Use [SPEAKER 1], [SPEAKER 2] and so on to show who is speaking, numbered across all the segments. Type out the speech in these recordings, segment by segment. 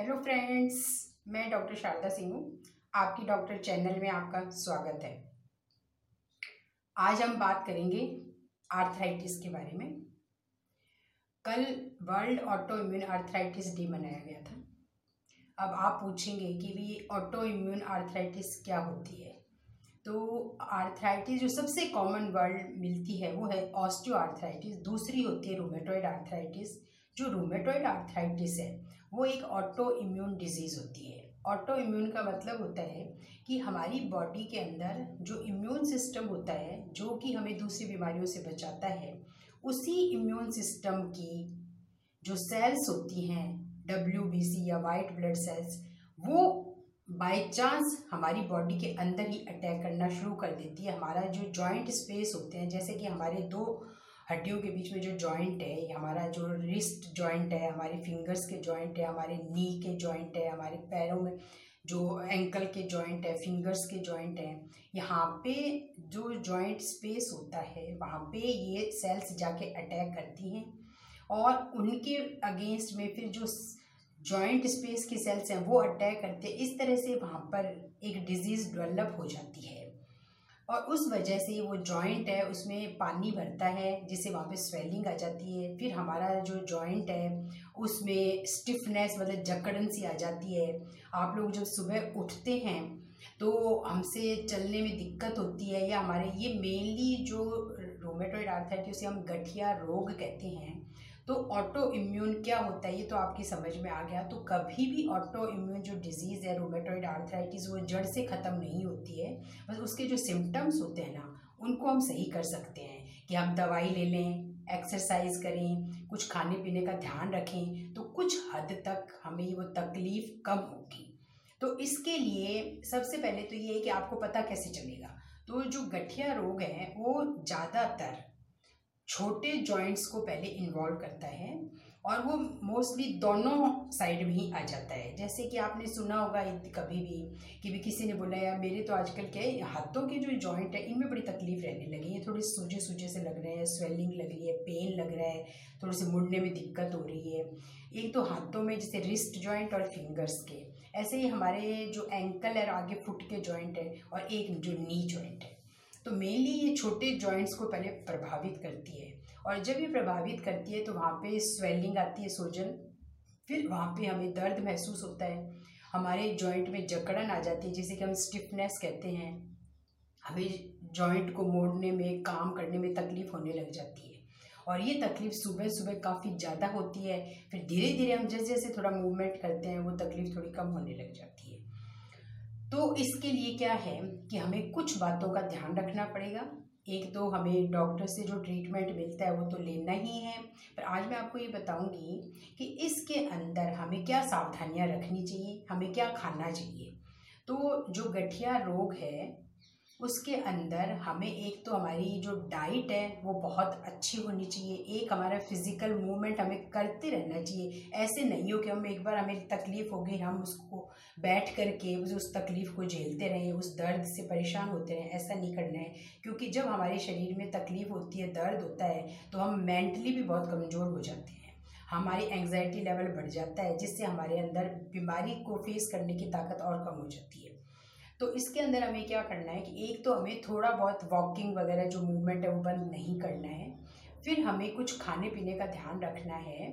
[SPEAKER 1] Hello friends मैं doctor Sharda Singh हूँ। आपकी डॉक्टर चैनल में आपका स्वागत है। आज हम बात करेंगे आर्थराइटिस के बारे में। कल world auto immune arthritis day मनाया गया था। अब आप पूछेंगे कि भी ऑटो इम्यून आर्थराइटिस क्या होती है? तो आर्थराइटिस जो सबसे कॉमन वर्ड मिलती है वो है ऑस्टियो आर्थराइटिस दूसरी होती है रोमेटोइड आर्थराइटिस जो रोमेटोइड आर्थराइटिस है, वो एक ऑटो इम्यून डिज़ीज़ होती है। ऑटो इम्यून का मतलब होता है कि हमारी बॉडी के अंदर जो इम्यून सिस्टम होता है, जो कि हमें दूसरी बीमारियों से बचाता है, उसी इम्यून सिस्टम की जो सेल्स होती हैं डब्ल्यू बी सी या वाइट ब्लड सेल्स वो बाय चांस हमारी बॉडी के अंदर ही अटैक करना शुरू कर देती है। हमारा जो जॉइंट स्पेस होते हैं, जैसे कि हमारे दो हड्डियों के बीच में जो जॉइंट है हमारा जो रिस्ट जॉइंट है, हमारे फिंगर्स के जॉइंट है, हमारे नी के जॉइंट है, हमारे पैरों में जो एंकल के जॉइंट है फिंगर्स के जॉइंट हैं, यहाँ पे जो जॉइंट स्पेस होता है, वहाँ पे ये सेल्स जाके अटैक करती हैं और उनके अगेंस्ट में फिर जो जॉइंट स्पेस की सेल्स हैं, वो अटैक करते हैं। इस तरह से वहाँ पर एक डिज़ीज़ डेवलप हो जाती है। और उस वजह से वो जॉइंट है, उसमें पानी भरता है, जिससे वहाँ पे स्वेलिंग आ जाती है। फिर हमारा जो जॉइंट है, उसमें स्टिफनेस मतलब जकड़न सी आ जाती है। आप लोग जब सुबह उठते हैं तो हमसे चलने में दिक्कत होती है या हमारे, ये मेनली जो रोमेटोइड आर्थराइटिस उसे हम गठिया रोग कहते हैं तो ऑटो इम्यून क्या होता है, ये तो आपकी समझ में आ गया। तो कभी भी ऑटो इम्यून जो डिज़ीज़ है रोमेटोइड आर्थराइटिस वो जड़ से ख़त्म नहीं होती है। बस उसके जो सिम्टम्स होते हैं ना, उनको हम सही कर सकते हैं कि हम दवाई ले लें एक्सरसाइज करें, कुछ खाने पीने का ध्यान रखें तो कुछ हद तक हमें वो तकलीफ़ कम होगी। तो इसके लिए सबसे पहले तो ये है कि आपको पता कैसे चलेगा। तो जो गठिया रोग है, वो ज़्यादातर छोटे जॉइंट्स को पहले इन्वॉल्व करता है। और वो मोस्टली दोनों साइड में ही आ जाता है। जैसे कि आपने सुना होगा कभी भी कि भी किसी ने बोला, यार, मेरे तो आजकल क्या है, हाथों के जो जॉइंट है, इनमें बड़ी तकलीफ़ रहने लगी है। थोड़े सूजे सूजे से लग रहे हैं स्वेलिंग लग रही है पेन लग रहा है, थोड़े से मुड़ने में दिक्कत हो रही है। एक तो हाथों में जैसे रिस्ट जॉइंट और फिंगर्स के। ऐसे ही हमारे जो एंकल है आगे फुट के जॉइंट है और एक जो नी जॉइंट है। तो मेनली ये छोटे जॉइंट्स को पहले प्रभावित करती है। और जब ये प्रभावित करती है तो वहाँ पे स्वेलिंग आती है सोजन। फिर वहाँ पे हमें दर्द महसूस होता है। हमारे जॉइंट में जकड़न आ जाती है, जिसे कि हम स्टिफनेस कहते हैं। हमें जॉइंट को मोड़ने में, काम करने में तकलीफ़ होने लग जाती है। और ये तकलीफ़ सुबह सुबह काफ़ी ज़्यादा होती है। फिर धीरे धीरे हम जैसे जैसे थोड़ा मूवमेंट करते हैं, वो तकलीफ़ थोड़ी कम होने लग जाती है। तो इसके लिए क्या है कि हमें कुछ बातों का ध्यान रखना पड़ेगा। एक तो हमें डॉक्टर से जो ट्रीटमेंट मिलता है वो तो लेना ही है। पर आज मैं आपको ये बताऊँगी कि इसके अंदर हमें क्या सावधानियाँ रखनी चाहिए, हमें क्या खाना चाहिए। तो जो गठिया रोग है उसके अंदर हमें एक तो हमारी जो डाइट है, वो बहुत अच्छी होनी चाहिए। एक हमारा फ़िज़िकल मूवमेंट हमें करते रहना चाहिए। ऐसे नहीं हो कि हम एक बार हमें तकलीफ़ हो गई, हम उसको बैठ करके उस तकलीफ़ को झेलते रहें, उस दर्द से परेशान होते रहें, ऐसा नहीं करना है। क्योंकि जब हमारे शरीर में तकलीफ़ होती है, दर्द होता है तो हम मेंटली भी बहुत कमज़ोर हो जाते हैं। हमारी एंग्जाइटी लेवल बढ़ जाता है, जिससे हमारे अंदर बीमारी को फेस करने की ताकत और कम हो जाती है। तो इसके अंदर हमें क्या करना है कि एक तो हमें थोड़ा बहुत वॉकिंग वगैरह जो मूवमेंट है वो बंद नहीं करना है। फिर हमें कुछ खाने पीने का ध्यान रखना है।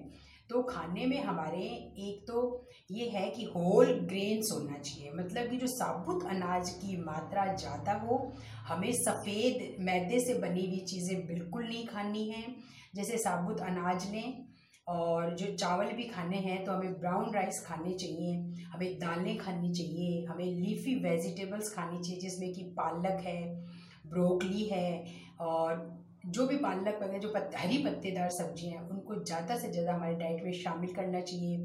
[SPEAKER 1] तो खाने में हमारे एक तो ये है कि होल ग्रेन्स होना चाहिए। मतलब कि जो साबुत अनाज की मात्रा ज़्यादा हो, हमें सफ़ेद मैदे से बनी हुई चीज़ें बिल्कुल नहीं खानी हैं। जैसे साबुत अनाज लें और जो चावल भी खाने हैं तो हमें ब्राउन राइस खाने चाहिए हमें दालें खानी चाहिए हमें लीफी वेजिटेबल्स खानी चाहिए जिसमें कि पालक है ब्रोकली है और जो भी पालक वगैरह जो पत, हरी पत्तेदार सब्ज़ियाँ हैं उनको ज़्यादा से ज़्यादा हमारे डाइट में शामिल करना चाहिए।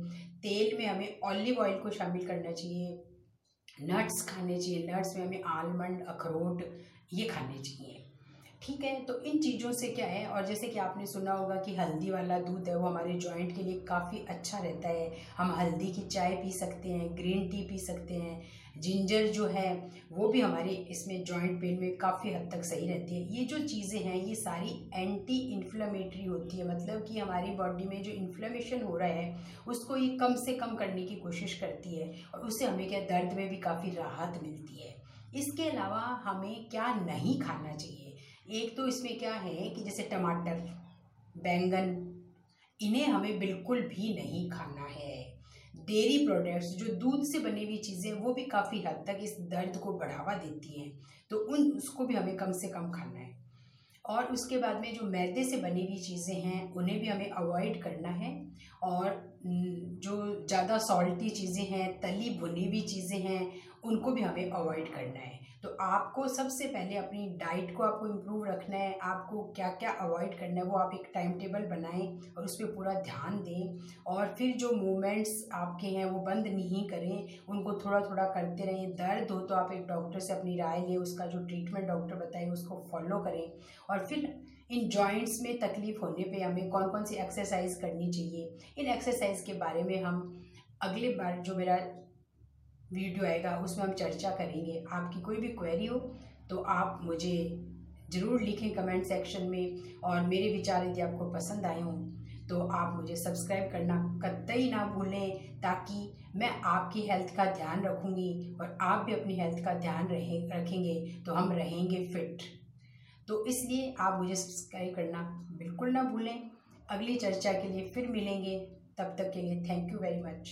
[SPEAKER 1] तेल में हमें ऑलिव ऑयल को शामिल करना चाहिए। नट्स खाने चाहिए नट्स में हमें आलमंड अखरोट ये खाने चाहिए। ठीक है? तो इन चीज़ों से क्या है? और जैसे कि आपने सुना होगा कि हल्दी वाला दूध है, वो हमारे जॉइंट के लिए काफ़ी अच्छा रहता है। हम हल्दी की चाय पी सकते हैं ग्रीन टी पी सकते हैं। जिंजर जो है, वो भी हमारे इसमें जॉइंट पेन में काफ़ी हद तक सही रहती है। ये जो चीज़ें हैं, ये सारी एंटी इन्फ्लेमेटरी होती है। मतलब कि हमारी बॉडी में जो इन्फ्लेमेशन हो रहा है, उसको ये कम से कम करने की कोशिश करती है। और उससे हमें क्या दर्द में भी काफ़ी राहत मिलती है। इसके अलावा हमें क्या नहीं खाना चाहिए? एक तो इसमें क्या है कि जैसे टमाटर, बैंगन, इन्हें हमें बिल्कुल भी नहीं खाना है। डेयरी प्रोडक्ट्स, जो दूध से बनी हुई चीज़ें वो भी काफ़ी हद तक इस दर्द को बढ़ावा देती हैं। तो उन, उसको भी हमें कम से कम खाना है। और उसके बाद में जो मैदे से बनी हुई चीज़ें हैं, उन्हें भी हमें अवॉइड करना है। और जो ज़्यादा सॉल्टी चीज़ें हैं, तली भुनी हुई चीज़ें हैं, उनको भी हमें अवॉइड करना है। तो आपको सबसे पहले अपनी डाइट को आपको इम्प्रूव रखना है, आपको क्या क्या अवॉइड करना है, वो आप एक टाइम टेबल बनाएँ और उस पर पूरा ध्यान दें और फिर जो मूवमेंट्स आपके हैं, वो बंद नहीं करें, उनको थोड़ा थोड़ा करते रहें। दर्द हो तो आप एक डॉक्टर से अपनी राय लें, उसका जो ट्रीटमेंट डॉक्टर बताए, उसको फॉलो करें और फिर इन जॉइंट्स में तकलीफ़ होने पे हमें कौन कौन सी एक्सरसाइज करनी चाहिए? इन एक्सरसाइज के बारे में हम अगले बार जो मेरा वीडियो आएगा, उसमें हम चर्चा करेंगे। आपकी कोई भी क्वेरी हो तो आप मुझे ज़रूर लिखें कमेंट सेक्शन में और मेरे विचार यदि आपको पसंद आए हों तो आप मुझे सब्सक्राइब करना कतई ना भूलें, ताकि मैं आपकी हेल्थ का ध्यान रखूँगी और आप भी अपनी हेल्थ का ध्यान रहे, रखेंगे तो हम रहेंगे फिट तो इसलिए आप मुझे सब्सक्राइब करना बिल्कुल ना भूलें। अगली चर्चा के लिए फिर मिलेंगे। तब तक के लिए थैंक यू वेरी मच